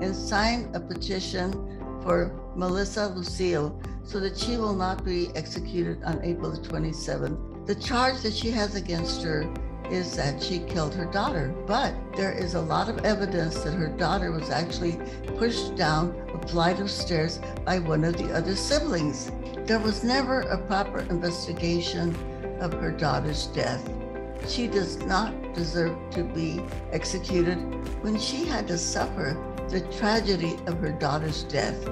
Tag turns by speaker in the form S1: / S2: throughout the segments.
S1: and sign a petition for Melissa Lucio so that she will not be executed on April the 27th. The charge that she has against her is that she killed her daughter, but there is a lot of evidence that her daughter was actually pushed down a flight of stairs by one of the other siblings. There was never a proper investigation of her daughter's death. She does not deserve to be executed when she had to suffer the tragedy of her daughter's death.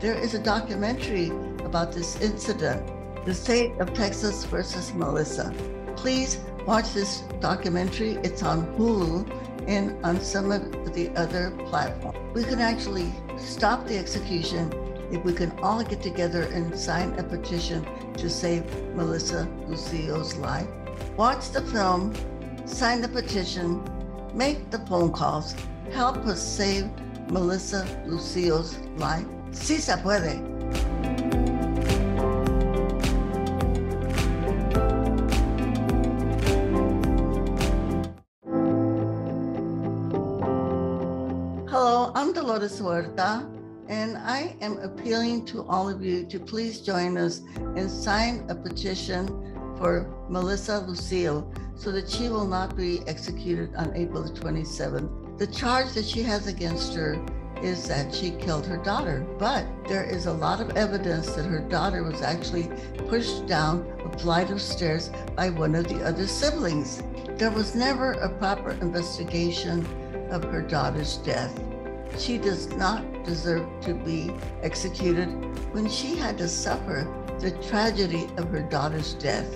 S1: There is a documentary about this incident, The State of Texas versus Melissa. Please watch this documentary. It's on Hulu and on some of the other platforms. We can actually stop the execution if we can all get together and sign a petition to save Melissa Lucio's life. Watch the film, sign the petition, make the phone calls, help us save Melissa Lucio's life. Sí se puede. Hello, I'm Dolores Huerta, and I am appealing to all of you to please join us and sign a petition for Melissa Lucio so that she will not be executed on April the 27th. The charge that she has against her is that she killed her daughter, but there is a lot of evidence that her daughter was actually pushed down a flight of stairs by one of the other siblings. There was never a proper investigation of her daughter's death. She does not deserve to be executed when she had to suffer the tragedy of her daughter's death.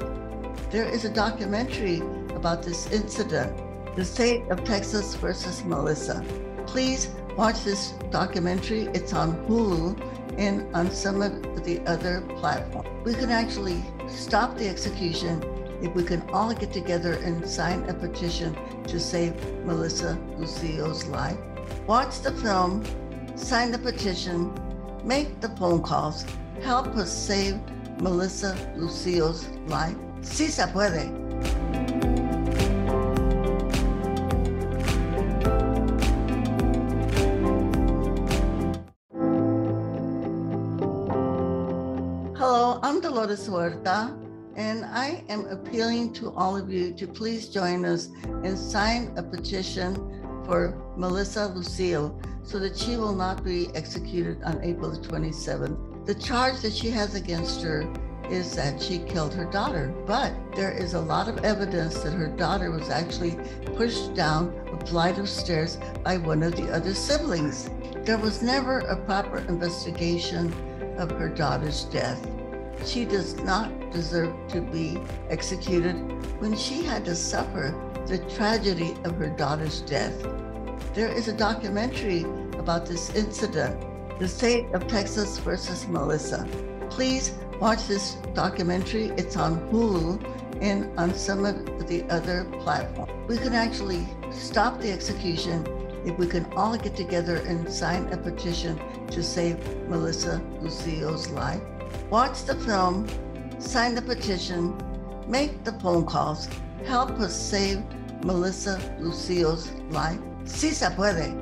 S1: There is a documentary about this incident, The State of Texas versus Melissa. Please watch this documentary. It's on Hulu and on some of the other platforms. We can actually stop the execution if we can all get together and sign a petition to save Melissa Lucio's life. Watch the film, sign the petition, make the phone calls, help us save Melissa Lucio's life. Sí se puede. Huerta, and I am appealing to all of you to please join us and sign a petition for Melissa Lucio so that she will not be executed on April the 27th. The charge that she has against her is that she killed her daughter, but there is a lot of evidence that her daughter was actually pushed down a flight of stairs by one of the other siblings. There was never a proper investigation of her daughter's death. She does not deserve to be executed when she had to suffer the tragedy of her daughter's death. There is a documentary about this incident, The State of Texas versus Melissa. Please watch this documentary. It's on Hulu and on some of the other platforms. We can actually stop the execution if we can all get together and sign a petition to save Melissa Lucio's life. Watch the film, sign the petition, make the phone calls, help us save Melissa Lucio's life. Sí se puede.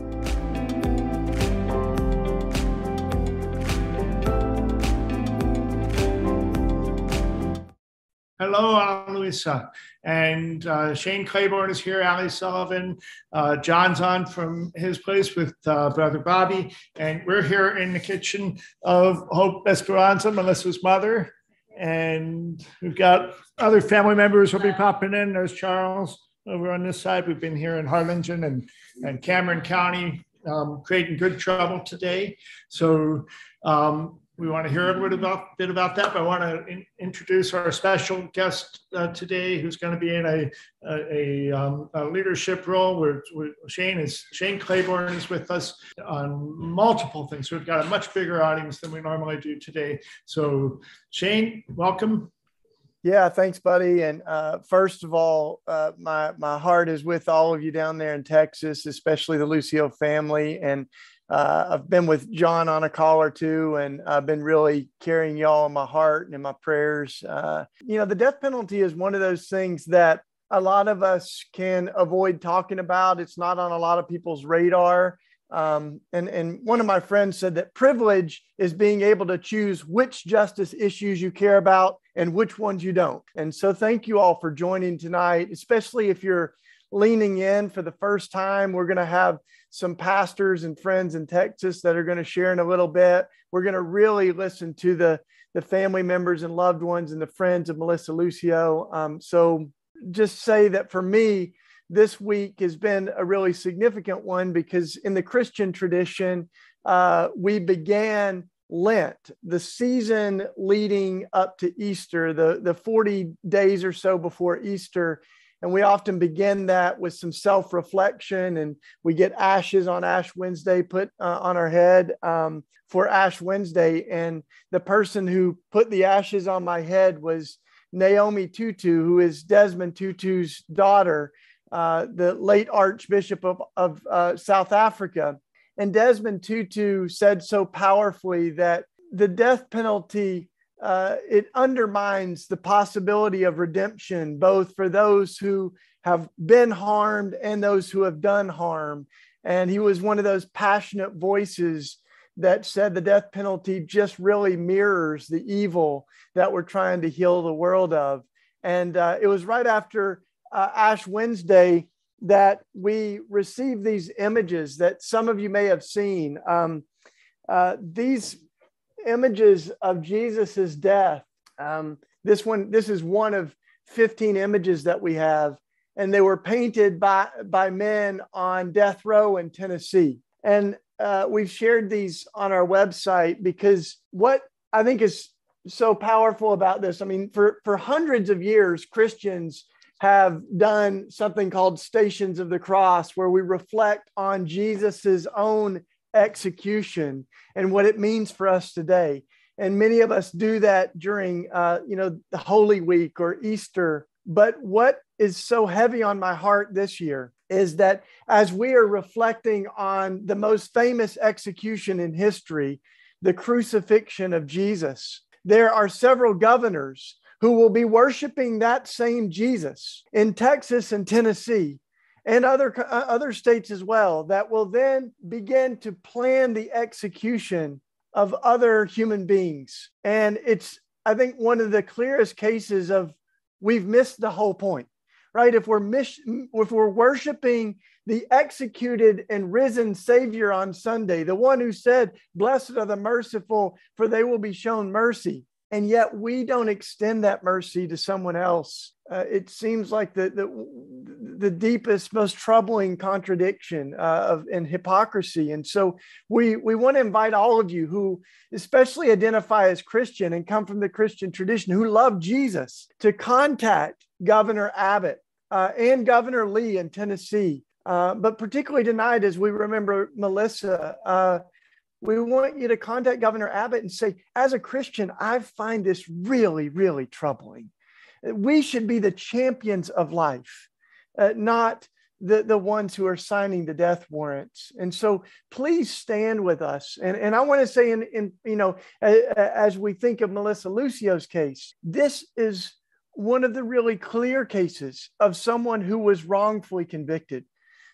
S2: Hello, Ana And uh, Shane Claiborne is here, Ali Sullivan. Uh, John's on from his place with uh, Brother Bobby. And we're here in the kitchen of Hope Esperanza, Melissa's mother. And we've got other family members who'll be popping in. There's Charles over on this side. We've been here in Harlingen and, and Cameron County, um, creating good trouble today. So um, we want to hear a bit about, bit about that, but I want to in, introduce our special guest uh, today, who's going to be in a, a, a, um, a leadership role. Where, where, Shane is Shane Claiborne is with us on multiple things. So we've got a much bigger audience than we normally do today. So Shane, welcome.
S3: Yeah, thanks, buddy. And uh, first of all, uh, my my heart is with all of you down there in Texas, especially the Lucio family and uh, I've been with John on a call or two, and I've been really carrying y'all in my heart and in my prayers. Uh, you know, the death penalty is one of those things that a lot of us can avoid talking about. It's not on a lot of people's radar. Um, and, and one of my friends said that privilege is being able to choose which justice issues you care about and which ones you don't. And so, thank you all for joining tonight, especially if you're leaning in for the first time. We're going to have some pastors and friends in Texas that are going to share in a little bit. We're going to really listen to the, the family members and loved ones and the friends of Melissa Lucio. Um, so, just say that for me, this week has been a really significant one because in the Christian tradition, uh, we began Lent, the season leading up to Easter, the, the 40 days or so before Easter. And we often begin that with some self reflection, and we get ashes on Ash Wednesday put uh, on our head um, for Ash Wednesday. And the person who put the ashes on my head was Naomi Tutu, who is Desmond Tutu's daughter uh, the late Archbishop of, of uh, South Africa. And Desmond Tutu said so powerfully that the death penalty uh, it undermines the possibility of redemption, both for those who have been harmed and those who have done harm. And he was one of those passionate voices that said the death penalty just really mirrors the evil that we're trying to heal the world of. And uh, it was right after uh, Ash Wednesday that we received these images that some of you may have seen. Um, uh, these images of Jesus's death. Um, this one, this is one of 15 images that we have, and they were painted by by men on death row in Tennessee. And uh, we've shared these on our website because what I think is so powerful about this. I mean, for for hundreds of years, Christians have done something called Stations of the Cross, where we reflect on Jesus's own execution and what it means for us today. And many of us do that during, uh, you know, the Holy Week or Easter. But what is so heavy on my heart this year is that as we are reflecting on the most famous execution in history, the crucifixion of Jesus, there are several governors who will be worshiping that same Jesus in Texas and Tennessee and other, uh, other states as well that will then begin to plan the execution of other human beings. And it's, I think, one of the clearest cases of we've missed the whole point, right? If we're, miss, if we're worshiping the executed and risen Savior on Sunday, the one who said, Blessed are the merciful, for they will be shown mercy and yet we don't extend that mercy to someone else. Uh, it seems like the, the, the deepest, most troubling contradiction uh, of and hypocrisy. And so we we want to invite all of you who especially identify as Christian and come from the Christian tradition, who love Jesus, to contact Governor Abbott uh, and Governor Lee in Tennessee. Uh, but particularly tonight, as we remember Melissa, uh, we want you to contact Governor Abbott and say, as a Christian, I find this really, really troubling. We should be the champions of life, uh, not the, the ones who are signing the death warrants. And so please stand with us. And, and I want to say, in, in you know, as, as we think of Melissa Lucio's case, this is one of the really clear cases of someone who was wrongfully convicted.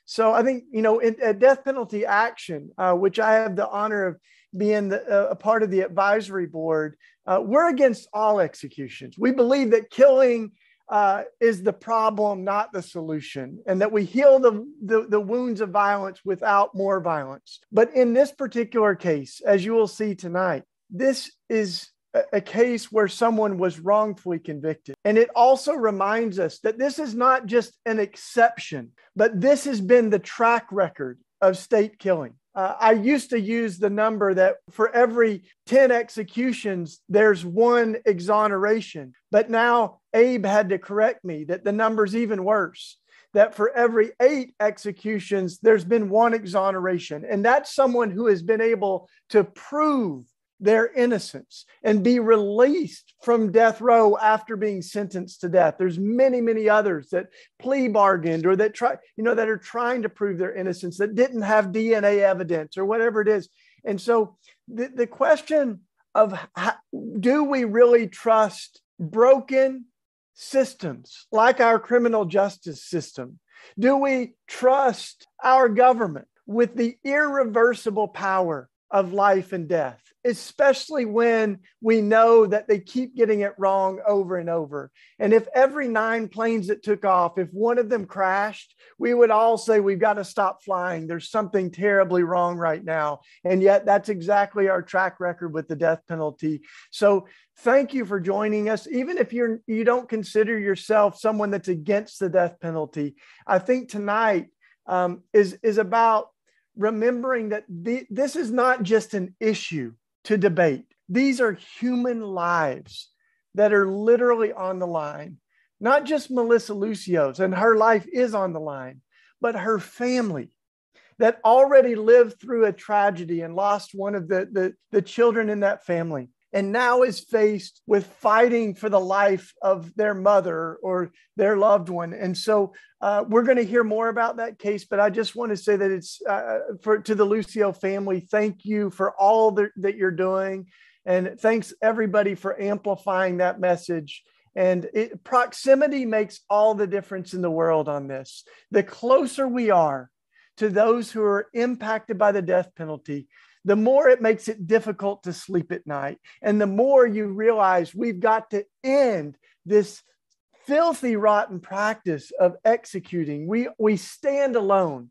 S3: So I think, you know, in, at death penalty action, uh, which I have the honor of being the, uh, a part of the advisory board, uh, we're against all executions. We believe that killing uh, is the problem, not the solution, and that we heal the, the, the wounds of violence without more violence. But in this particular case, as you will see tonight, this is a case where someone was wrongfully convicted. And it also reminds us that this is not just an exception, but this has been the track record of state killing. Uh, I used to use the number that for every 10 executions, there's one exoneration. But now Abe had to correct me that the number's even worse. That for every eight executions, there's been one exoneration. And that's someone who has been able to prove their innocence and be released from death row after being sentenced to death. There's many, many others that plea bargained or that try, you know, that are trying to prove their innocence that didn't have DNA evidence or whatever it is. And so the, the question of how, do we really trust broken systems like our criminal justice system? Do we trust our government with the irreversible power of life and death, especially when we know that they keep getting it wrong over and over. And if every nine planes that took off, if one of them crashed, we would all say, We've got to stop flying. There's something terribly wrong right now. And yet, that's exactly our track record with the death penalty. So, thank you for joining us. Even if you're, you don't consider yourself someone that's against the death penalty, I think tonight um, is, is about remembering that the, this is not just an issue to debate. These are human lives that are literally on the line. Not just Melissa Lucio's, and her life is on the line, but her family that already lived through a tragedy and lost one of the, the, the children in that family and now is faced with fighting for the life of their mother or their loved one. And so uh, we're going to hear more about that case, but I just want to say that it's uh, for to the Lucio family. Thank you for all the, that you're doing, and thanks everybody for amplifying that message. And it, proximity makes all the difference in the world on this. The closer we are to those who are impacted by the death penalty, the more it makes it difficult to sleep at night. And the more you realize we've got to end this filthy, rotten practice of executing. We, we stand alone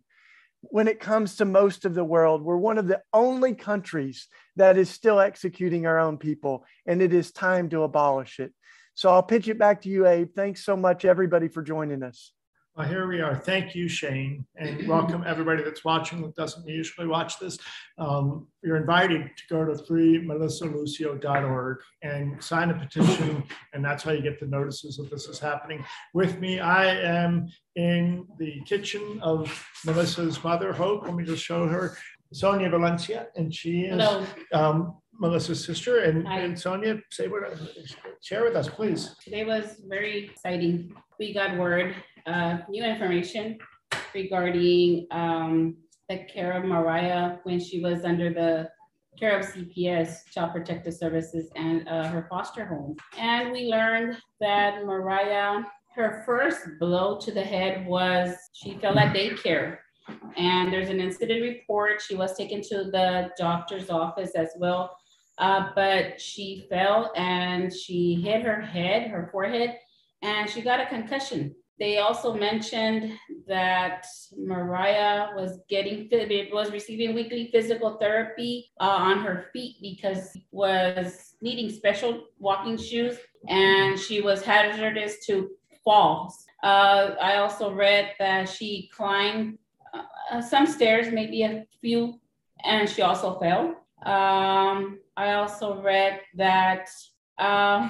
S3: when it comes to most of the world. We're one of the only countries that is still executing our own people, and it is time to abolish it. So I'll pitch it back to you, Abe. Thanks so much, everybody, for joining us.
S2: Well, here we are. Thank you, Shane, and welcome everybody that's watching that doesn't usually watch this. Um, you're invited to go to freemelissalucio.org and sign a petition, and that's how you get the notices that this is happening. With me, I am in the kitchen of Melissa's mother, Hope. Let me just show her Sonia Valencia, and she is um, Melissa's sister. And, and Sonia, say what, share with us, please.
S4: Today was very exciting. We got word uh, new information regarding um, the care of Mariah when she was under the care of CPS, Child Protective Services, and uh, her foster home. And we learned that Mariah, her first blow to the head was she fell at daycare. And there's an incident report. She was taken to the doctor's office as well. Uh, but she fell and she hit her head, her forehead, and she got a concussion. They also mentioned that Mariah was getting was receiving weekly physical therapy uh, on her feet because was needing special walking shoes and she was hazardous to falls. Uh, I also read that she climbed uh, some stairs, maybe a few, and she also fell. Um, I also read that uh,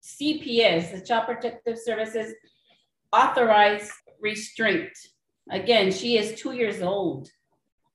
S4: CPS, the Child Protective Services, authorized restraint. Again, she is two years old.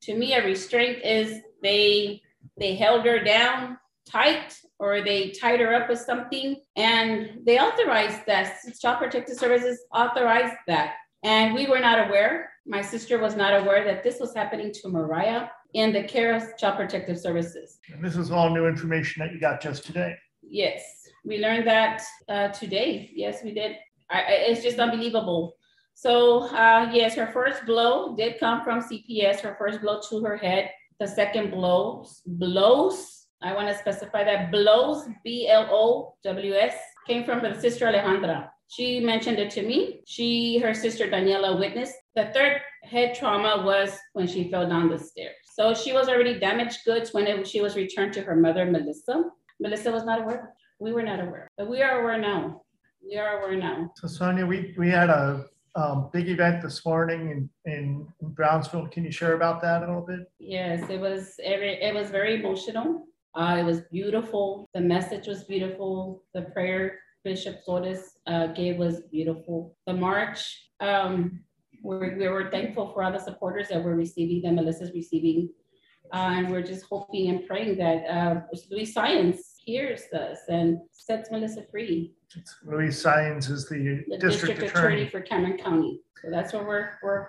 S4: To me, a restraint is they they held her down tight or they tied her up with something and they authorized that. Child Protective Services authorized that. And we were not aware. My sister was not aware that this was happening to Mariah in the care of Child Protective Services.
S2: And this is all new information that you got just today.
S4: Yes, we learned that uh, today. Yes, we did. I, it's just unbelievable. So uh, yes, her first blow did come from CPS, her first blow to her head. The second blows, blows, I want to specify that blows, B-L-O-W-S, came from her sister Alejandra. She mentioned it to me. She, her sister Daniela witnessed. The third head trauma was when she fell down the stairs. So she was already damaged goods when it, she was returned to her mother, Melissa. Melissa was not aware. We were not aware, but we are aware now. We are aware now.
S2: So Sonia, we, we had a um, big event this morning in, in Brownsville. Can you share about that a little bit?
S4: Yes, it was every, it was very emotional. Uh, it was beautiful. The message was beautiful. The prayer Bishop Flores uh, gave was beautiful. The march, um, we're, we were thankful for all the supporters that we're receiving, that Melissa's receiving. Uh, and we're just hoping and praying that uh, Luis Sáenz hears us and sets Melissa free.
S2: Luis Saenz is the,
S4: the
S2: district,
S4: district
S2: attorney.
S4: attorney for Cameron County. So that's what we're, we're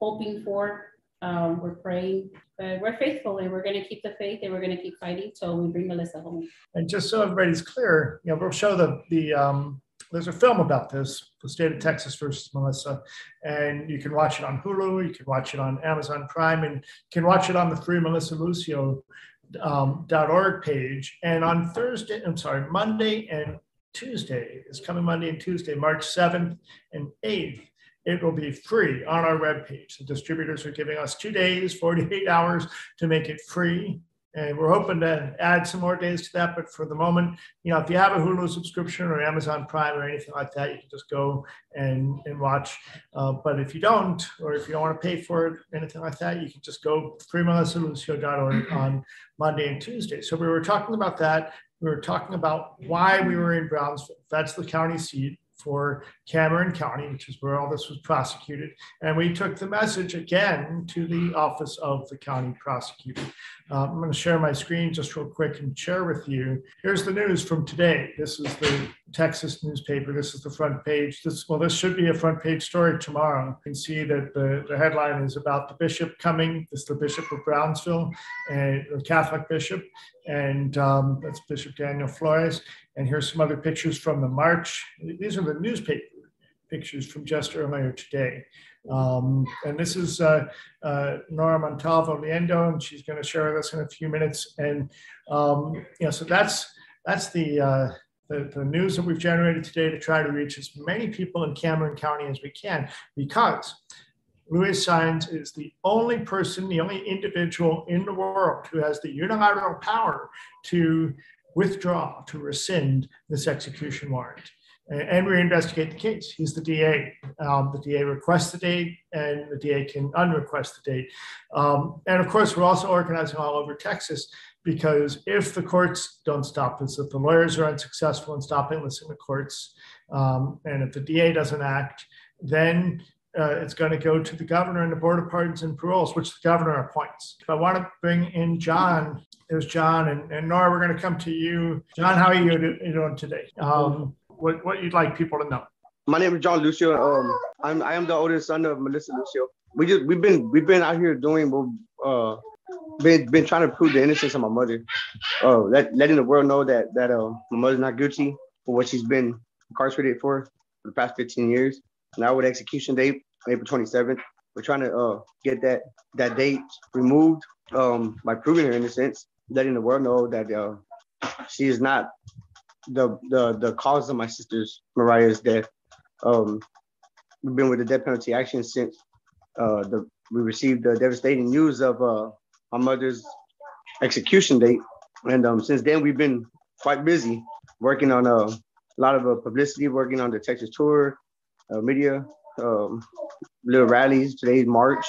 S4: hoping for. Um, we're praying, but we're faithful and we're going to keep the faith and we're going to keep fighting till we bring Melissa home.
S2: And just so everybody's clear, you know, we'll show the the um, there's a film about this, the state of Texas versus Melissa, and you can watch it on Hulu, you can watch it on Amazon Prime, and you can watch it on the free Melissa Lucio um, .org page. And on Thursday, I'm sorry, Monday and Tuesday is coming Monday and Tuesday, March 7th and 8th. It will be free on our webpage. The distributors are giving us two days, 48 hours to make it free. And we're hoping to add some more days to that. But for the moment, you know, if you have a Hulu subscription or Amazon Prime or anything like that, you can just go and, and watch. Uh, but if you don't, or if you don't want to pay for it, anything like that, you can just go freemelissalucio.org on Monday and Tuesday. So we were talking about that. We were talking about why we were in Brownsville. That's the county seat for Cameron County, which is where all this was prosecuted. And we took the message again to the office of the county prosecutor. Uh, I'm going to share my screen just real quick and share with you. Here's the news from today. This is the Texas newspaper. This is the front page. This well, this should be a front page story tomorrow. You can see that the, the headline is about the bishop coming. This is the Bishop of Brownsville, a Catholic bishop, and um, that's Bishop Daniel Flores. And here's some other pictures from the march. These are the newspaper pictures from just earlier today. Um, and this is uh, uh, Nora Montalvo Liendo, and she's going to share with us in a few minutes. And um, you know, so that's that's the, uh, the the news that we've generated today to try to reach as many people in Cameron County as we can, because Luis Saenz is the only person, the only individual in the world who has the unilateral power to withdraw, to rescind this execution warrant. And we investigate the case. He's the DA. Um, the DA requests the date, and the DA can unrequest the date. Um, and of course, we're also organizing all over Texas because if the courts don't stop this, if the lawyers are unsuccessful in stopping this in the courts, um, and if the DA doesn't act, then uh, it's going to go to the governor and the board of pardons and paroles, which the governor appoints. If I want to bring in John, there's John and, and Nora. We're going to come to you. John, how are you doing today? Um, what, what you'd like people to know?
S5: My name is John Lucio. Um, I'm I am the oldest son of Melissa Lucio. We just we've been we've been out here doing uh been been trying to prove the innocence of my mother. Uh, let, letting the world know that that uh my mother's not guilty for what she's been incarcerated for for the past 15 years. Now with execution date April 27th, we're trying to uh get that that date removed um by proving her innocence, letting the world know that uh she is not the the the cause of my sister's Mariah's death. Um, we've been with the death penalty action since uh, the we received the devastating news of uh, my mother's execution date, and um, since then we've been quite busy working on uh, a lot of uh, publicity, working on the Texas tour, media, um, little rallies. Today's March.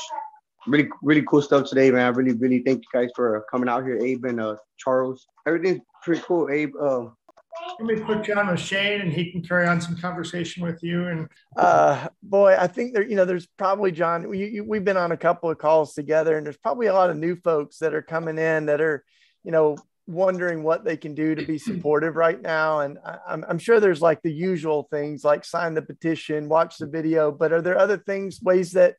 S5: Really, really cool stuff today, man. I really, really thank you guys for coming out here, Abe and uh, Charles. Everything's pretty cool, Abe. Uh,
S2: let me put you on with Shane, and he can carry on some conversation with you. And
S3: uh, boy, I think there, you know, there's probably John. You, you, we've been on a couple of calls together, and there's probably a lot of new folks that are coming in that are, you know, wondering what they can do to be supportive right now. And I, I'm, I'm sure there's like the usual things like sign the petition, watch the video. But are there other things, ways that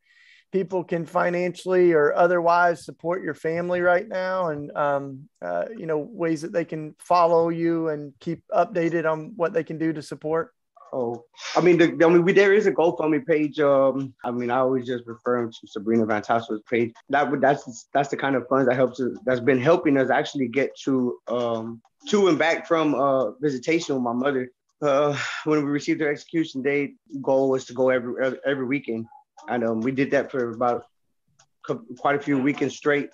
S3: people can financially or otherwise support your family right now and um, uh, you know ways that they can follow you and keep updated on what they can do to support
S5: oh i mean the, i mean we, there is a gofundme page um i mean i always just refer them to sabrina van Tassel's page that that's that's the kind of funds that helps that's been helping us actually get to um to and back from uh visitation with my mother uh, when we received her execution date, goal was to go every every weekend and um, we did that for about quite a few weekends straight.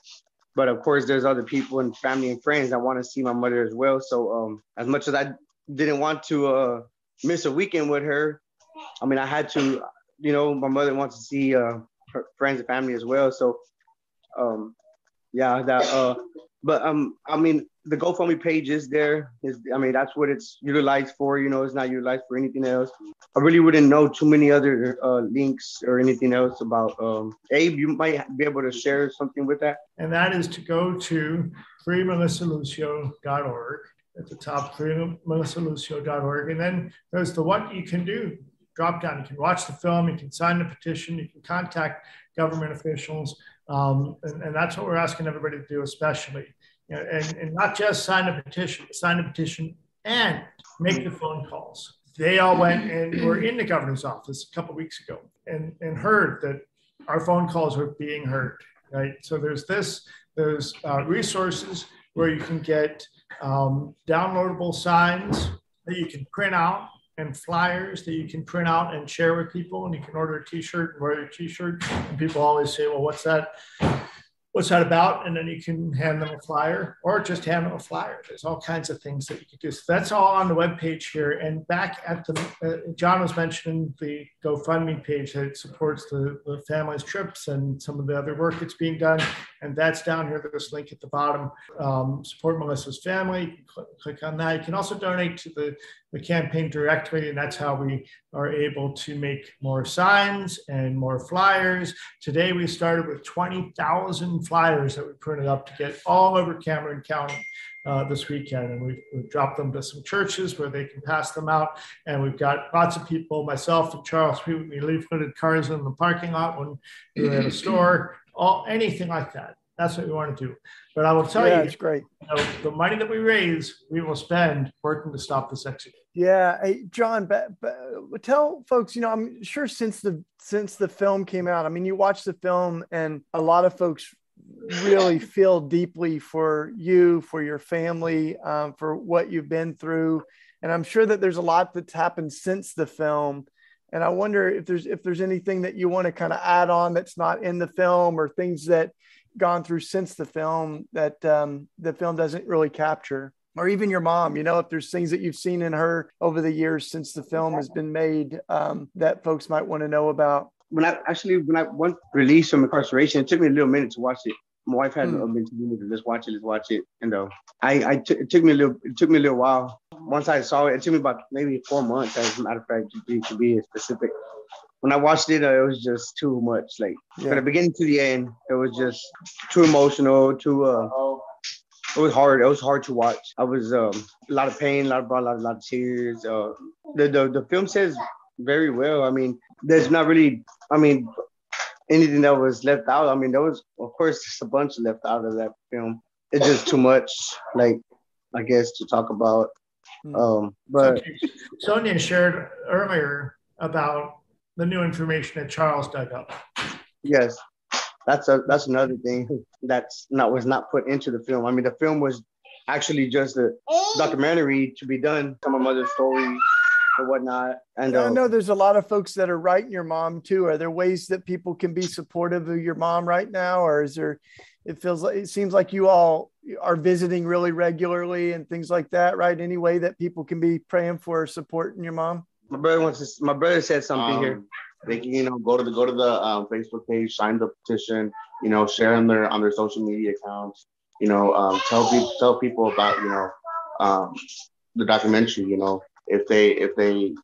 S5: But of course, there's other people and family and friends that want to see my mother as well. So um, as much as I didn't want to uh, miss a weekend with her, I mean, I had to. You know, my mother wants to see uh, her friends and family as well. So um, yeah, that. Uh, but um, I mean, the GoFundMe page is there. Is I mean, that's what it's utilized for. You know, it's not utilized for anything else. I really wouldn't know too many other uh, links or anything else about. Um, Abe, you might be able to share something with that.
S2: And that is to go to freemelissalucio.org at the top, freemelissalucio.org, and then there's the what you can do drop down. You can watch the film, you can sign the petition, you can contact government officials, um, and, and that's what we're asking everybody to do, especially and, and not just sign a petition, sign a petition and make the phone calls. they all went and were in the governor's office a couple weeks ago and, and heard that our phone calls were being heard, right? So there's this, there's uh, resources where you can get um, downloadable signs that you can print out and flyers that you can print out and share with people. And you can order a t-shirt and wear a t-shirt. And people always say, well, what's that? what's that about? And then you can hand them a flyer or just hand them a flyer. There's all kinds of things that you can do. So that's all on the web page here. And back at the, uh, John was mentioning the GoFundMe page that supports the, the family's trips and some of the other work that's being done. And that's down here, There's this link at the bottom. Um, support Melissa's family. Click, click on that. You can also donate to the the campaign directly, and that's how we are able to make more signs and more flyers. Today, we started with 20,000 flyers that we printed up to get all over Cameron County uh, this weekend, and we've, we've, dropped them to some churches where they can pass them out. And we've got lots of people, myself and Charles, we, we leafleted cars in the parking lot when we were at a store, all anything like that. That's what we want to do. But I will tell
S3: yeah,
S2: you,
S3: it's great.
S2: You know, the money that we raise, we will spend working to stop this execution.
S3: Yeah, hey, John, but, but tell folks, you know, I'm sure since the since the film came out, I mean, you watch the film, and a lot of folks really feel deeply for you, for your family, um, for what you've been through, and I'm sure that there's a lot that's happened since the film. And I wonder if there's if there's anything that you want to kind of add on that's not in the film, or things that gone through since the film that um, the film doesn't really capture or even your mom, you know, if there's things that you've seen in her over the years since the film has been made um, that folks might want to know about.
S5: When I actually, when I went released from incarceration, it took me a little minute to watch it. My wife had mm. been telling me let's watch it, let's watch it. You know, I, I t- it took me a little, it took me a little while. Once I saw it, it took me about maybe four months, as a matter of fact, to be, to be specific. When I watched it, uh, it was just too much. Like yeah. from the beginning to the end, it was just too emotional, too uh, it was hard. It was hard to watch. I was um, a lot of pain, a lot of a lot, a lot of tears. Uh, the, the the film says very well. I mean, there's not really. I mean, anything that was left out. I mean, there was of course just a bunch left out of that film. It's just too much. Like I guess to talk about. Hmm. Um, but
S2: Sonia shared earlier about the new information that Charles dug up.
S5: Yes that's a that's another thing that's not was not put into the film. I mean, the film was actually just a documentary to be done, some of mother's story or whatnot. And
S3: I know there's a lot of folks that are writing your mom too. Are there ways that people can be supportive of your mom right now, or is there? It feels like it seems like you all are visiting really regularly and things like that, right? Any way that people can be praying for or supporting your mom.
S5: My brother wants to. My brother said something um, here
S6: they can you know go to the go to the um, Facebook page, sign the petition, you know, share on their on their social media accounts, you know, um, tell people tell people about you know um, the documentary. You know, if they if they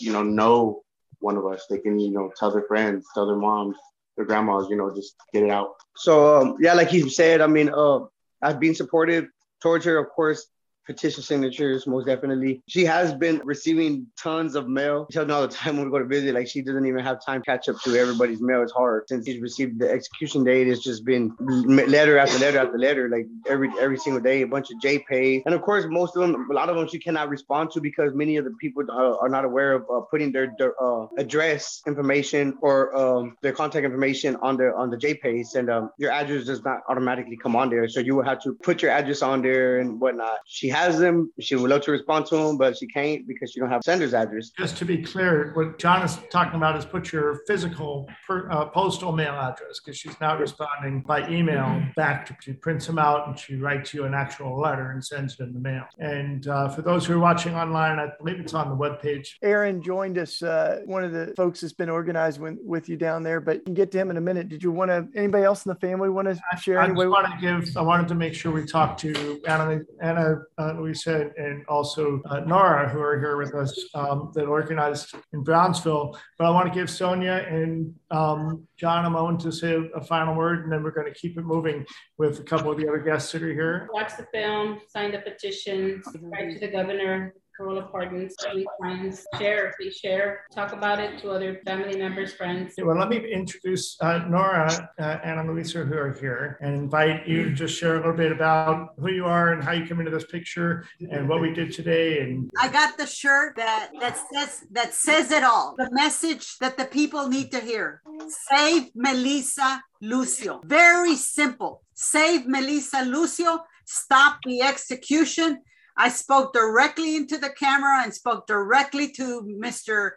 S6: you know know one of us, they can you know tell their friends, tell their moms, their grandmas, you know, just get it out.
S5: So um, yeah, like he said, I mean, uh, I've been supportive towards her, of course petition signatures, most definitely. She has been receiving tons of mail. She tells me all the time when we go to visit, like she doesn't even have time to catch up to everybody's mail. It's hard. Since she's received the execution date, it's just been letter after letter after letter, like every every single day, a bunch of JPay. And of course, most of them, a lot of them she cannot respond to because many of the people uh, are not aware of uh, putting their, their uh, address information or um, their contact information on the on the JPays, and um, your address does not automatically come on there. So you will have to put your address on there and whatnot. She has them. She would love to respond to them, but she can't because she don't have sender's address.
S2: Just to be clear, what John is talking about is put your physical per, uh, postal mail address because she's not responding by email back. To, she prints them out and she writes you an actual letter and sends it in the mail. And uh, for those who are watching online, I believe it's on the web page.
S3: Aaron joined us, uh, one of the folks that's been organized with, with you down there, but you can get to him in a minute. Did you want to, anybody else in the family want to share?
S2: I, I just want to give, I wanted to make sure we talk to Anna, Anna uh, said, and also uh, Nora, who are here with us, um, that organized in Brownsville. But I want to give Sonia and um, John a moment to say a final word, and then we're going to keep it moving with a couple of the other guests that are here.
S4: Watch the film, sign the petition, write to the governor parole pardons, please friends, share, please share, talk about it to other family members, friends.
S2: Well, let me introduce uh, Nora uh, and Ana Luisa who are here and invite you to just share a little bit about who you are and how you come into this picture and what we did today. And
S7: I got the shirt that that says that says it all. The message that the people need to hear. Save Melissa Lucio. Very simple. Save Melissa Lucio. Stop the execution. I spoke directly into the camera and spoke directly to Mr.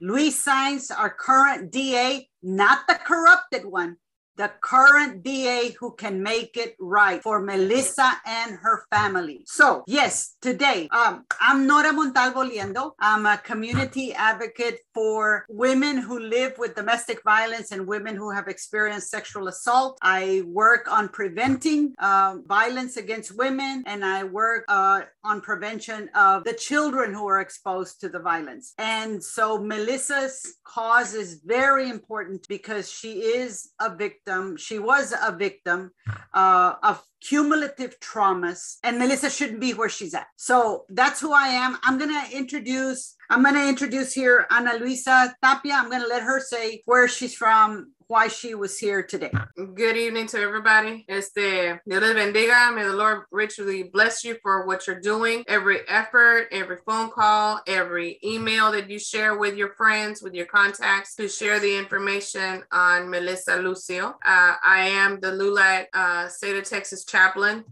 S7: Luis Saenz, our current DA, not the corrupted one, the current DA who can make it right for Melissa and her family. So, yes, today, um, I'm Nora Montalvo Liendo. I'm a community advocate for women who live with domestic violence and women who have experienced sexual assault. I work on preventing uh, violence against women and I work uh, on prevention of the children who are exposed to the violence. And so, Melissa's cause is very important because she is a victim victim. She was a victim uh, of cumulative traumas, and Melissa shouldn't be where she's at. So that's who I am. I'm gonna introduce. I'm gonna introduce here Ana Luisa Tapia. I'm gonna let her say where she's from, why she was here today.
S8: Good evening to everybody. Este, Dios les bendiga. May the Lord richly bless you for what you're doing. Every effort, every phone call, every email that you share with your friends, with your contacts to share the information on Melissa Lucio. Uh, I am the LULAC uh, State of Texas chaplain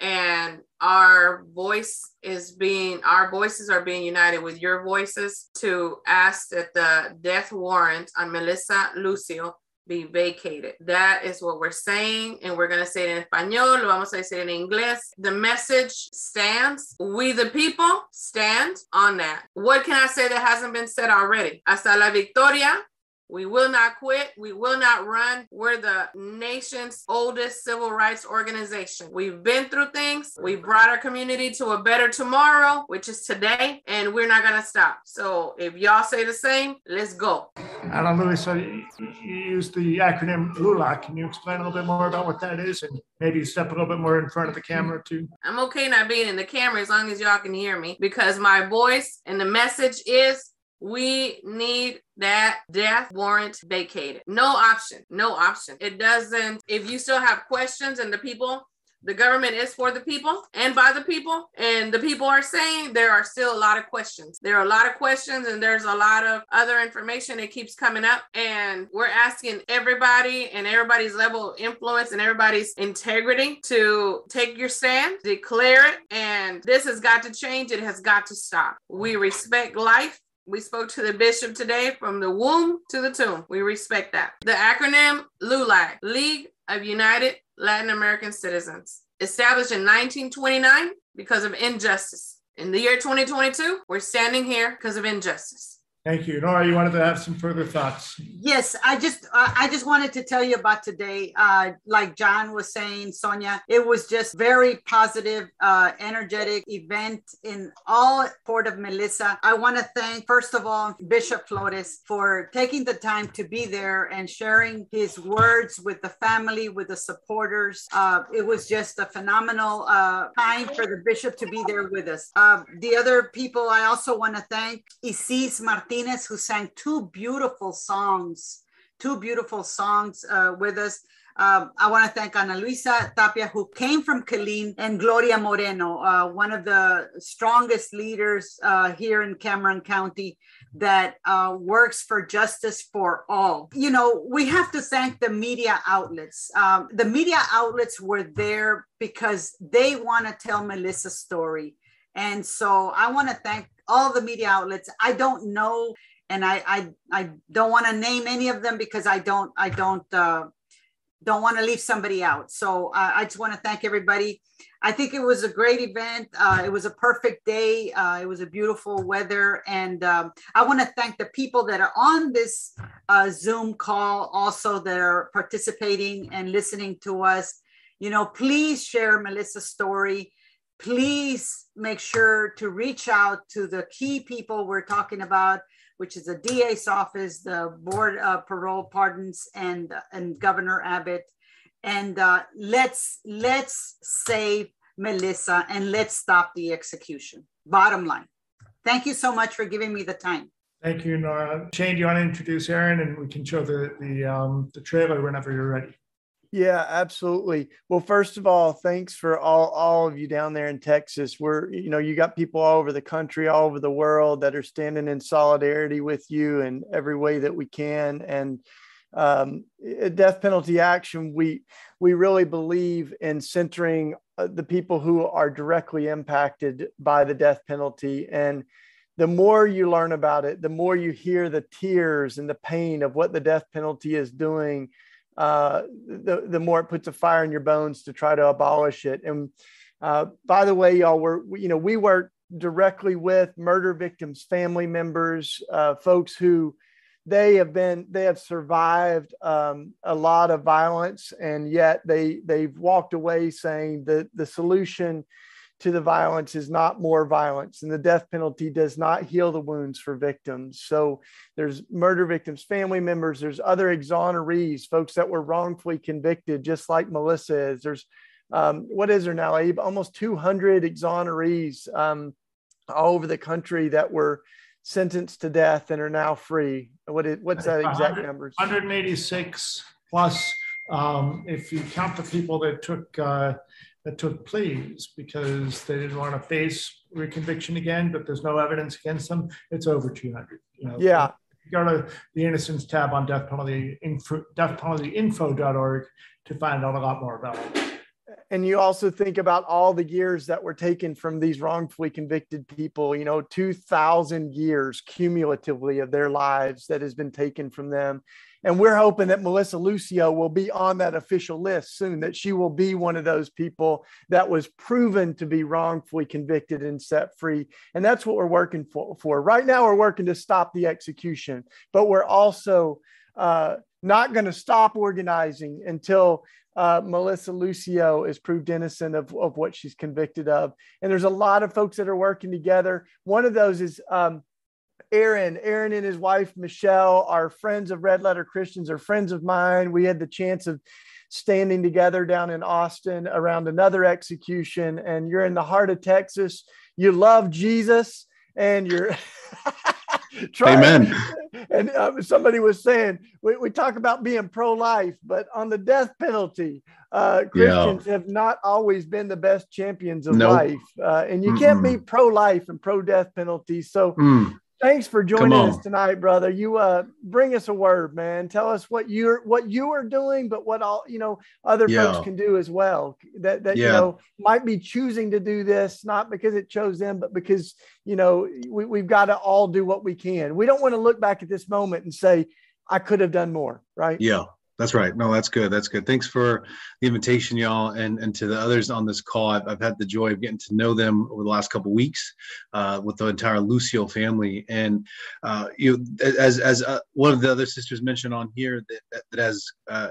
S8: and our voice is being our voices are being united with your voices to ask that the death warrant on Melissa Lucio be vacated. That is what we're saying, and we're going to say it in español, lo vamos a decir en inglés. The message stands. We, the people, stand on that. What can I say that hasn't been said already? Hasta la victoria. We will not quit. We will not run. We're the nation's oldest civil rights organization. We've been through things. We brought our community to a better tomorrow, which is today, and we're not going to stop. So if y'all say the same, let's go.
S2: Ana Luisa, you used the acronym LULAC. Can you explain a little bit more about what that is and maybe step a little bit more in front of the camera too?
S8: I'm okay not being in the camera as long as y'all can hear me because my voice and the message is we need that death warrant vacated. No option. No option. It doesn't, if you still have questions and the people, the government is for the people and by the people, and the people are saying there are still a lot of questions. There are a lot of questions, and there's a lot of other information that keeps coming up. And we're asking everybody and everybody's level of influence and everybody's integrity to take your stand, declare it, and this has got to change. It has got to stop. We respect life. We spoke to the bishop today from the womb to the tomb. We respect that. The acronym LULAC, League of United Latin American Citizens, established in 1929 because of injustice. In the year 2022, we're standing here because of injustice.
S2: Thank you. Nora, you wanted to have some further thoughts.
S7: Yes, I just I just wanted to tell you about today. Uh, like John was saying, Sonia, it was just very positive, uh, energetic event in all Port of Melissa. I want to thank first of all Bishop Flores for taking the time to be there and sharing his words with the family, with the supporters. Uh, it was just a phenomenal uh, time for the bishop to be there with us. Uh, the other people I also want to thank Isis Martinez Martinez, who sang two beautiful songs, two beautiful songs uh, with us. Um, I want to thank Ana Luisa Tapia, who came from Killeen, and Gloria Moreno, uh, one of the strongest leaders uh, here in Cameron County that uh, works for justice for all. You know, we have to thank the media outlets. Um, the media outlets were there because they want to tell Melissa's story. And so I want to thank all the media outlets. I don't know, and I I, I don't want to name any of them because I don't I don't uh, don't want to leave somebody out. So I just want to thank everybody. I think it was a great event. Uh, it was a perfect day. Uh, it was a beautiful weather. And um, I want to thank the people that are on this uh, Zoom call also that are participating and listening to us. You know, please share Melissa's story please make sure to reach out to the key people we're talking about, which is the DA's office, the Board of Parole Pardons, and, and Governor Abbott. And uh, let's let's save Melissa and let's stop the execution. Bottom line. Thank you so much for giving me the time.
S2: Thank you, Nora. Shane, do you want to introduce Aaron and we can show the the um, the trailer whenever you're ready.
S3: Yeah, absolutely. Well, first of all, thanks for all all of you down there in Texas. We're, you know, you got people all over the country, all over the world that are standing in solidarity with you in every way that we can. And um, death penalty action, we we really believe in centering uh, the people who are directly impacted by the death penalty and the more you learn about it, the more you hear the tears and the pain of what the death penalty is doing, uh, the, the more it puts a fire in your bones to try to abolish it. And uh, by the way, y'all, we're, you know, we work directly with murder victims, family members, uh, folks who they have been, they have survived um, a lot of violence, and yet they they've walked away saying that the solution to the violence is not more violence and the death penalty does not heal the wounds for victims. So there's murder victims family members there's other exonerees folks that were wrongfully convicted just like melissa is. There's um, what is there now? Abe? almost 200 exonerees um, all over the country that were sentenced to death and are now free. What is, what's that exact number
S2: 186 plus um, if you count the people that took uh, that took pleas because they didn't want to face reconviction again, but there's no evidence against them, it's over 200. You know,
S3: yeah.
S2: You go to the innocence tab on death penalty info, deathpenaltyinfo.org to find out a lot more about it.
S3: And you also think about all the years that were taken from these wrongfully convicted people, you know, 2,000 years cumulatively of their lives that has been taken from them and we're hoping that Melissa Lucio will be on that official list soon, that she will be one of those people that was proven to be wrongfully convicted and set free. And that's what we're working for. for. Right now, we're working to stop the execution, but we're also uh, not going to stop organizing until uh, Melissa Lucio is proved innocent of, of what she's convicted of. And there's a lot of folks that are working together. One of those is um, Aaron, Aaron and his wife Michelle are friends of Red Letter Christians, are friends of mine. We had the chance of standing together down in Austin around another execution, and you're in the heart of Texas. You love Jesus, and you're
S9: trying. Amen.
S3: And uh, somebody was saying we, we talk about being pro-life, but on the death penalty, uh, Christians yeah. have not always been the best champions of nope. life, uh, and you Mm-mm. can't be pro-life and pro-death penalty. So mm. Thanks for joining us tonight, brother. You uh bring us a word, man. Tell us what you're what you are doing, but what all you know other yeah. folks can do as well. That that yeah. you know might be choosing to do this, not because it chose them, but because you know we, we've got to all do what we can. We don't want to look back at this moment and say, I could have done more, right?
S9: Yeah. That's right. No, that's good. That's good. Thanks for the invitation, y'all, and and to the others on this call. I've, I've had the joy of getting to know them over the last couple weeks uh, with the entire Lucio family. And uh, you, as as uh, one of the other sisters mentioned on here, that that, that as uh,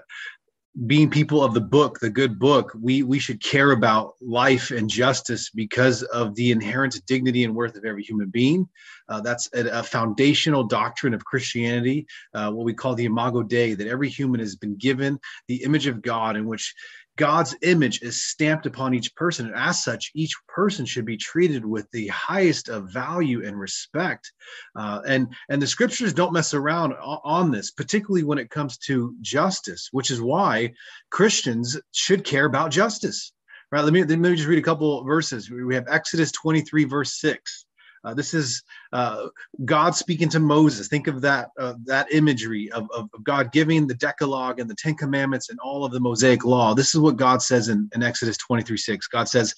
S9: being people of the book, the good book, we we should care about life and justice because of the inherent dignity and worth of every human being. Uh, that's a, a, foundational doctrine of Christianity, uh, what we call the Imago Dei, that every human has been given the image of God, in which God's image is stamped upon each person. And as such, each person should be treated with the highest of value and respect. Uh, and, and the scriptures don't mess around on this, particularly when it comes to justice, which is why Christians should care about justice. Right. Let me, let me just read a couple verses. We have Exodus 23, verse 6. Uh, this is uh, God speaking to Moses. Think of that uh, that imagery of, of, God giving the Decalogue and the Ten Commandments and all of the Mosaic Law. This is what God says in, in Exodus 23 6. God says,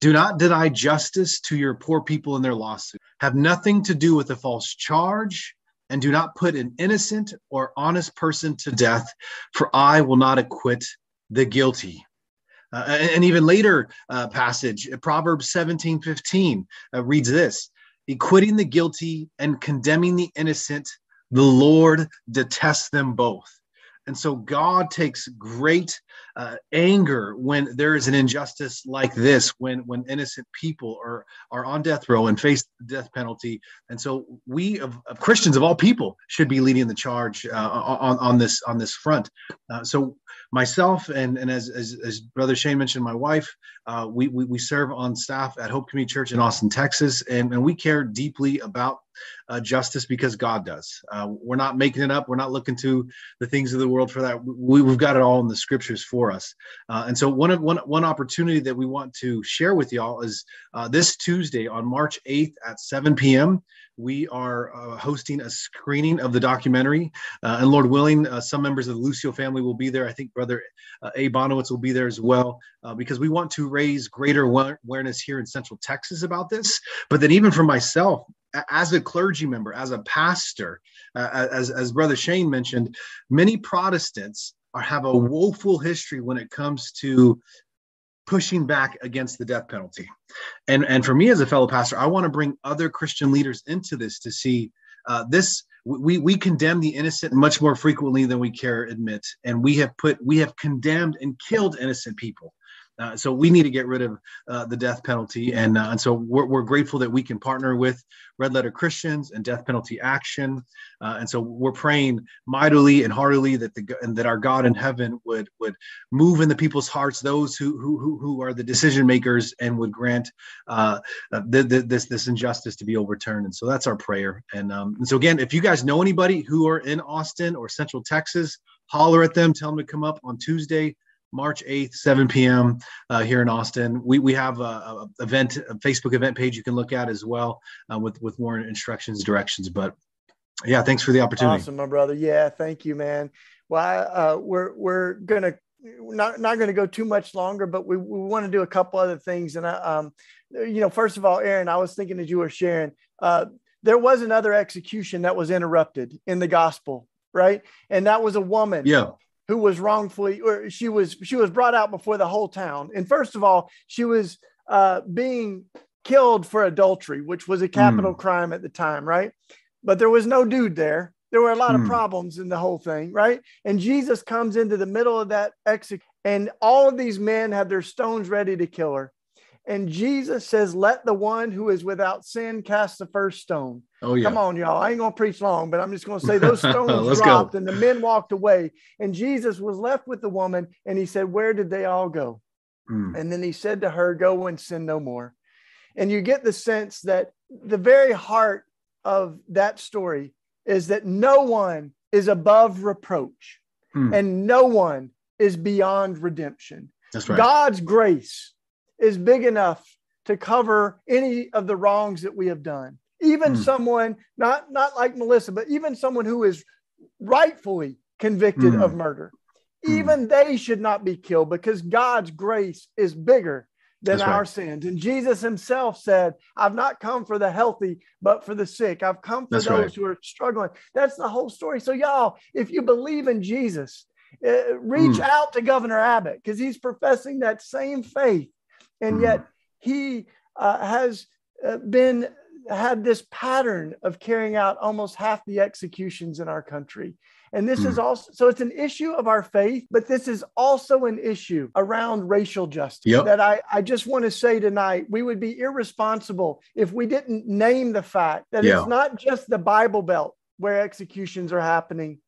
S9: Do not deny justice to your poor people in their lawsuit. Have nothing to do with a false charge, and do not put an innocent or honest person to death, for I will not acquit the guilty. Uh, and, and, even later uh, passage, Proverbs 17 15 uh, reads this acquitting the guilty and condemning the innocent, the Lord detests them both. And so God takes great uh, anger when there is an injustice like this, when when innocent people are are on death row and face the death penalty. And so we of, of Christians of all people should be leading the charge uh, on on this on this front. Uh, so myself and and as, as, as brother Shane mentioned, my wife, uh, we, we we serve on staff at Hope Community Church in Austin, Texas, and, and we care deeply about uh, justice because God does. Uh, we're not making it up. We're not looking to the things of the world for that. We, have got it all in the scriptures for us. Uh, and so one of one one opportunity that we want to share with y'all is uh, this Tuesday on March 8th at 7 p.m. We are uh, hosting a screening of the documentary, uh, and Lord willing, some members of the Lucio family will be there. I think Brother Abe Bonowitz will be there as well, because we want to raise greater awareness here in Central Texas about this. But then even for myself, as a clergy member, as a pastor, uh, as, as Brother Shane mentioned, many Protestants are, have a woeful history when it comes to pushing back against the death penalty. And, and for me as a fellow pastor, I want to bring other Christian leaders into this to see uh, this. We, we condemn the innocent much more frequently than we care admit. And we have put, we have condemned and killed innocent people. Uh, so we need to get rid of uh, the death penalty, and uh, and so we're, we're grateful that we can partner with Red Letter Christians and Death Penalty Action, uh, and so we're praying mightily and heartily that the and that our God in heaven would would move in the people's hearts, those who who who are the decision makers, and would grant uh, uh, the, the, this this injustice to be overturned. And so that's our prayer. And um, and so again, if you guys know anybody who are in Austin or Central Texas, holler at them, tell them to come up on Tuesday March 8th, 7 p.m. Uh, here in Austin. We, we have a, a, event, a Facebook event page you can look at as well uh, with, with more instructions, directions. But yeah, thanks for the opportunity.
S3: Awesome, my brother. Yeah, thank you, man. Well, uh, we're, we're going to, not, not going to go too much longer, but we, we want to do a couple other things. And, I, um, you know, first of all, Aaron, I was thinking as you were sharing, uh, there was another execution that was interrupted in the gospel, right? And that was a woman.
S9: Yeah
S3: who was wrongfully or she was she was brought out before the whole town and first of all she was uh, being killed for adultery which was a capital mm. crime at the time right but there was no dude there there were a lot mm. of hmm. problems in the whole thing right and jesus comes into the middle of that exit and all of these men have their stones ready to kill her and Jesus says, Let the one who is without sin cast the first stone.
S9: Oh, yeah.
S3: Come on, y'all. I ain't going to preach long, but I'm just going to say those stones dropped go. and the men walked away. And Jesus was left with the woman and he said, Where did they all go? Mm. And then he said to her, Go and sin no more. And you get the sense that the very heart of that story is that no one is above reproach mm. and no one is beyond redemption.
S9: That's right.
S3: God's grace is big enough to cover any of the wrongs that we have done. Even mm. someone, not, not like Melissa, but even someone who is rightfully convicted mm. of murder, mm. even they should not be killed because God's grace is bigger than That's our right. sins. And Jesus himself said, I've not come for the healthy, but for the sick. I've come for That's those right. who are struggling. That's the whole story. So, y'all, if you believe in Jesus, uh, reach mm. out to Governor Abbott because he's professing that same faith and yet mm-hmm. he uh, has uh, been had this pattern of carrying out almost half the executions in our country. And this is mm. also so it's an issue of our faith, but this is also an issue around racial justice
S9: yep.
S3: that I, I just want to say tonight. We would be irresponsible if we didn't name the fact that yeah. it's not just the Bible Belt where executions are happening,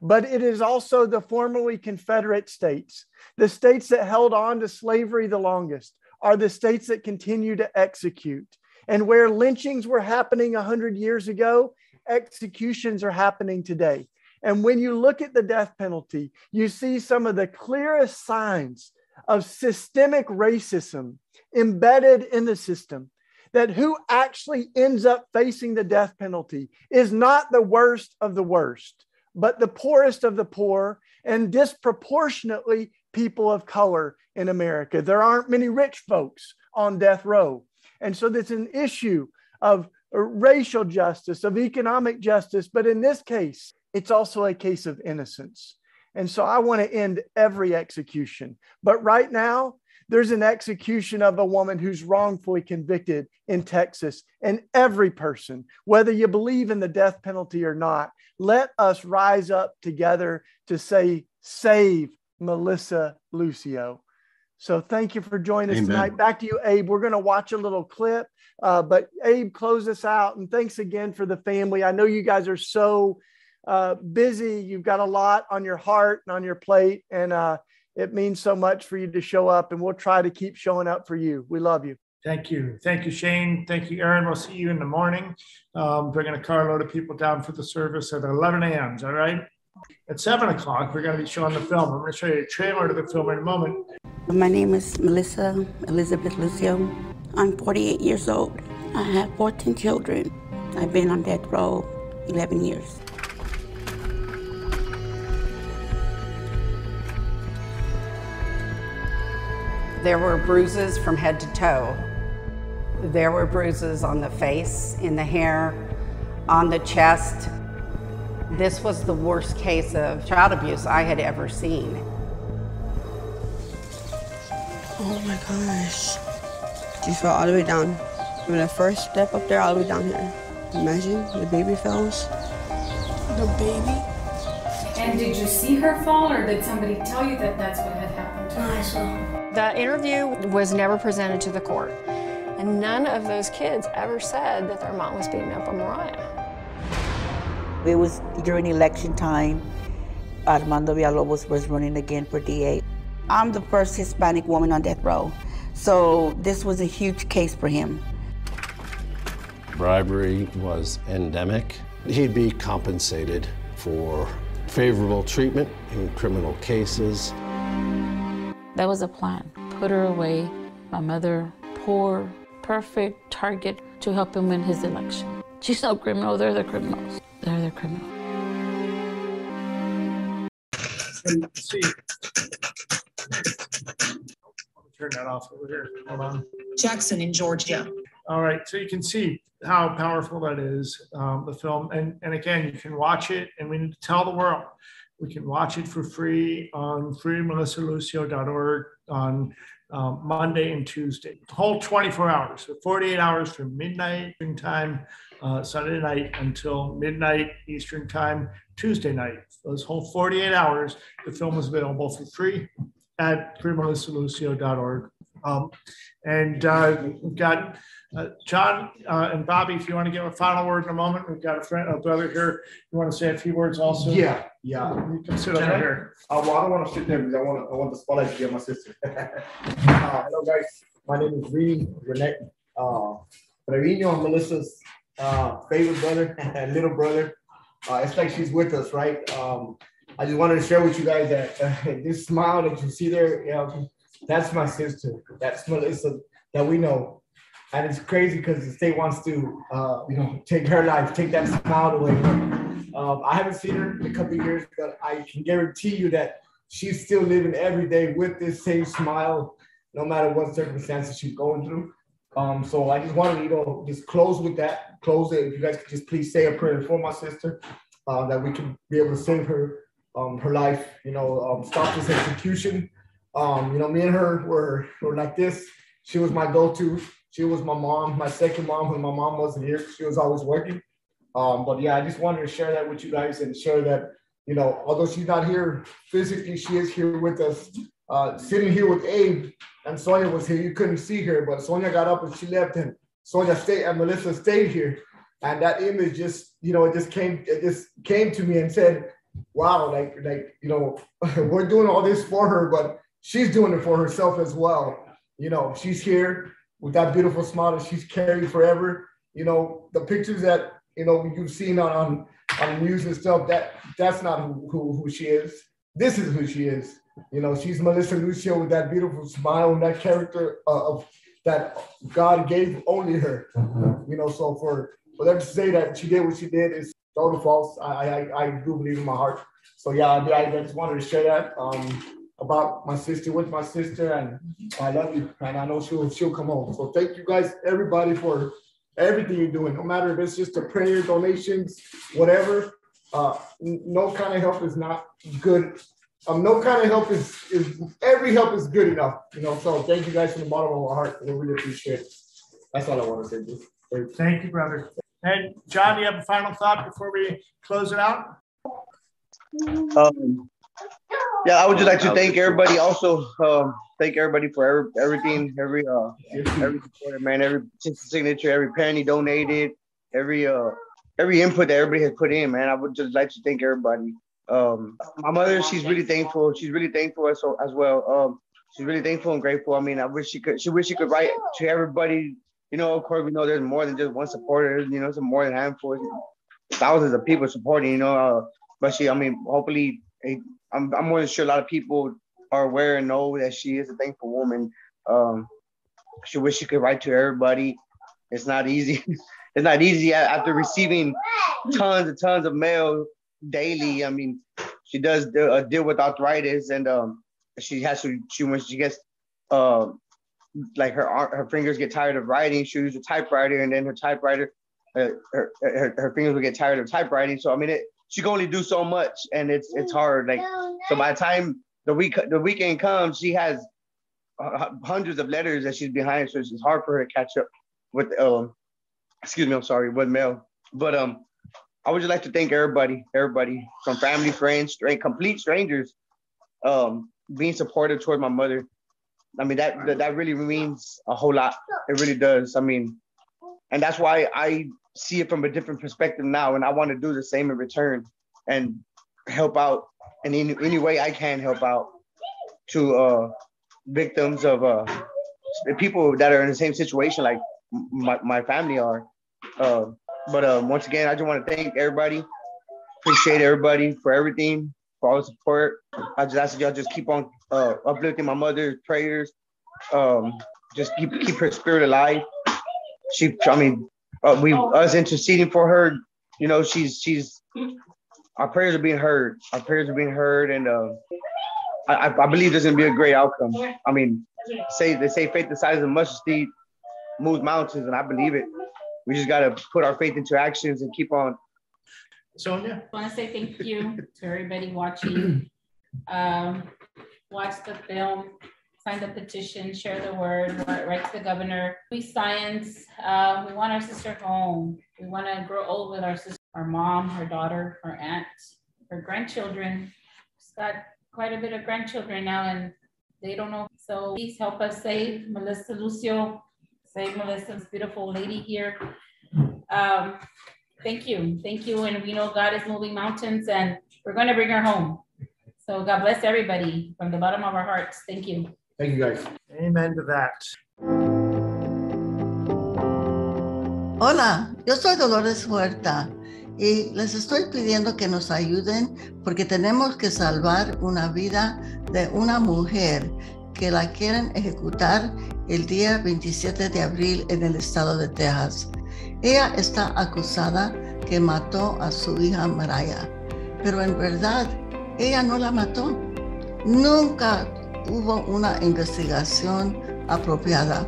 S3: but it is also the formerly Confederate states, the states that held on to slavery the longest, are the states that continue to execute. And where lynchings were happening 100 years ago, executions are happening today. And when you look at the death penalty, you see some of the clearest signs of systemic racism embedded in the system. That who actually ends up facing the death penalty is not the worst of the worst, but the poorest of the poor and disproportionately people of color in America. There aren't many rich folks on death row. And so there's an issue of racial justice, of economic justice. But in this case, it's also a case of innocence. And so I want to end every execution. But right now, there's an execution of a woman who's wrongfully convicted in Texas. And every person, whether you believe in the death penalty or not, let us rise up together to say, save Melissa Lucio. So thank you for joining us
S9: Amen.
S3: tonight. Back to you, Abe. We're going to watch a little clip, uh, but Abe, close us out. And thanks again for the family. I know you guys are so uh, busy. You've got a lot on your heart and on your plate. And uh, it means so much for you to show up. And we'll try to keep showing up for you. We love you.
S2: Thank you. Thank you, Shane. Thank you, Aaron. We'll see you in the morning. Um, bringing a carload of people down for the service at 11 a.m. Is that right? At 7 o'clock, we're going to be showing the film. I'm going to show you a trailer to the film in a moment.
S10: My name is Melissa Elizabeth Lucio. I'm 48 years old. I have 14 children. I've been on death row 11 years.
S11: There were bruises from head to toe. There were bruises on the face, in the hair, on the chest. This was the worst case of child abuse I had ever seen.
S12: Oh my gosh. You fell all the way down. From the first step up there all the way down here. Imagine the baby falls.
S13: The baby?
S14: And did you see her fall, or did somebody tell you that that's what had happened to her?
S12: I saw.
S13: The interview was never presented to the court. And none of those kids ever said that their mom was beating up on Mariah.
S15: It was during election time. Armando Villalobos was running again for DA. I'm the first Hispanic woman on death row, so this was a huge case for him.
S16: Bribery was endemic. He'd be compensated for favorable treatment in criminal cases.
S17: That was a plan. Put her away. My mother, poor, perfect target to help him win his election. She's no criminal, they're the criminals. They're the criminals.
S2: And see. Turn that off over here. Hold on.
S18: Jackson in Georgia.
S2: All right, so you can see how powerful that is, um, the film. And, and again, you can watch it and we need to tell the world. We can watch it for free on freemelissalucio.org on um, Monday and Tuesday. The whole 24 hours, so 48 hours from midnight Eastern time, uh, Sunday night until midnight Eastern time, Tuesday night. Those whole 48 hours, the film is available for free at freemelissalucio.org. Um, and uh, we've got uh, John uh, and Bobby, if you want to give a final word in a moment, we've got a friend, a brother here. You want to say a few words also?
S19: Yeah, yeah.
S2: You can sit over
S19: I?
S2: here.
S19: Uh, well, I don't want to sit there because I want to, I want the spotlight to be on my sister. uh, hello, guys. My name is Reedy Renee uh, Trevino, Melissa's uh, favorite brother little brother. Uh, it's like she's with us, right? Um, I just wanted to share with you guys that uh, this smile that you see there, know, that's my sister. That's Melissa that we know. And it's crazy because the state wants to, uh, you know, take her life, take that smile away. Um, I haven't seen her in a couple years, but I can guarantee you that she's still living every day with this same smile, no matter what circumstances she's going through. Um, so I just wanted to, you know, just close with that. Close it. If you guys could just please say a prayer for my sister, uh, that we can be able to save her, um, her life. You know, um, stop this execution. Um, you know, me and her were were like this. She was my go-to. She was my mom, my second mom when my mom wasn't here. She was always working. Um, but yeah, I just wanted to share that with you guys and share that, you know, although she's not here physically, she is here with us, uh, sitting here with Abe and Sonia was here. You couldn't see her, but Sonia got up and she left and Sonia stayed and Melissa stayed here. And that image just, you know, it just came, it just came to me and said, wow, like, like, you know, we're doing all this for her, but she's doing it for herself as well. You know, she's here with that beautiful smile that she's carried forever. You know, the pictures that you know you've seen on on, on the news and stuff. That that's not who, who who she is. This is who she is. You know, she's Melissa Lucio with that beautiful smile and that character uh, of that God gave only her. You know, so for for them to say that she did what she did is total false. I I, I do believe in my heart. So yeah, I, I just wanted to share that. Um, about my sister with my sister and I love you and I know she'll she'll come home. So thank you guys everybody for everything you're doing. No matter if it's just a prayer, donations, whatever. Uh, no kind of help is not good um, no kind of help is is every help is good enough, you know. So thank you guys from the bottom of our heart. We really appreciate it. That's all I want to say. Just thank you.
S2: Thank you, brother. And John, do you have a final thought before we close it out?
S5: Um, yeah, I would just like to thank everybody. Also, um, thank everybody for every, everything, every uh, every support, man, every signature, every penny donated, every uh, every input that everybody has put in, man. I would just like to thank everybody. Um, my mother, she's really thankful. She's really thankful as, as well. Um, she's really thankful and grateful. I mean, I wish she could. She wish she could write to everybody. You know, of course, we know there's more than just one supporter. You know, some more than handful, thousands of people supporting. You know, uh, but she, I mean, hopefully, I'm, I'm more than sure a lot of people are aware and know that she is a thankful woman. Um, she wish she could write to everybody. It's not easy. it's not easy after receiving tons and tons of mail daily. I mean, she does deal, uh, deal with arthritis, and um, she has to. She when she gets uh, like her her fingers get tired of writing, she uses a typewriter, and then her typewriter, uh, her, her her fingers will get tired of typewriting. So I mean, it she can only do so much, and it's it's hard. Like so, by the time the week the weekend comes, she has uh, hundreds of letters that she's behind, so it's hard for her to catch up with. Um, excuse me, I'm sorry, with mail. But um, I would just like to thank everybody, everybody from family, friends, straight, complete strangers, um, being supportive toward my mother. I mean, that, that that really means a whole lot. It really does. I mean, and that's why I see it from a different perspective now, and I want to do the same in return and help out in any, any way I can help out to uh, victims of uh, people that are in the same situation like my, my family are. Uh, but um, once again, I just want to thank everybody. Appreciate everybody for everything, for all the support. I just ask y'all just keep on uh, uplifting my mother's prayers. Um, just keep keep her spirit alive. She, I mean, uh, we us interceding for her. You know, she's she's our prayers are being heard. Our prayers are being heard, and uh, I, I believe there's gonna be a great outcome. I mean, say they say faith decides the size of mustard seed moves mountains, and I believe it we just got to put our faith into actions and keep on.
S2: Sonia?
S4: I want to say thank you to everybody watching. Um, watch the film, sign the petition, share the word, write to the governor. We science. Uh, we want our sister home. We want to grow old with our sister, our mom, her daughter, her aunt, her grandchildren. She's got quite a bit of grandchildren now, and they don't know. So please help us save Melissa Lucio Save Melissa's beautiful lady here. Um, thank you. Thank you. And we know God is moving mountains and we're going to bring her home. So God bless everybody from the bottom of our hearts. Thank you.
S19: Thank you, guys.
S2: Amen to that.
S1: Hola, yo soy Dolores Huerta y les estoy pidiendo que nos ayuden porque tenemos que salvar una vida de una mujer que la quieren ejecutar el día 27 de abril en el estado de Texas. Ella está acusada que mató a su hija Mariah, pero en verdad ella no la mató. Nunca hubo una investigación apropiada.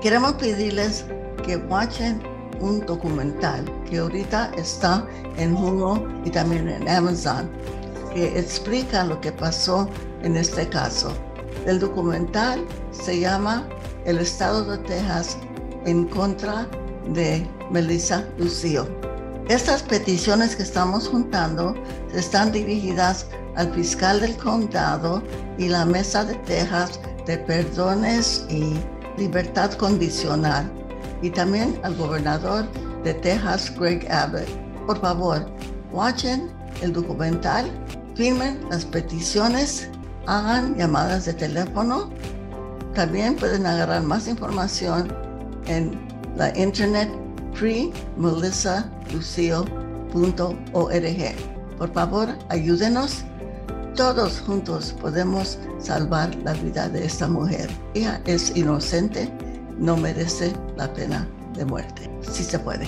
S1: Queremos pedirles que watchen un documental que ahorita está en Hulu y también en Amazon, que explica lo que pasó en este caso. El documental se llama El Estado de Texas en contra de Melissa Lucio. Estas peticiones que estamos juntando están dirigidas al fiscal del condado y la Mesa de Texas de Perdones y Libertad Condicional y también al gobernador de Texas, Greg Abbott. Por favor, watchen el documental, firmen las peticiones hagan llamadas de teléfono. También pueden agarrar más información en la internet freemelissalucio.org. Por favor, ayúdenos. Todos juntos podemos salvar la vida de esta mujer. Ella es inocente, no merece la pena de muerte. Si se puede.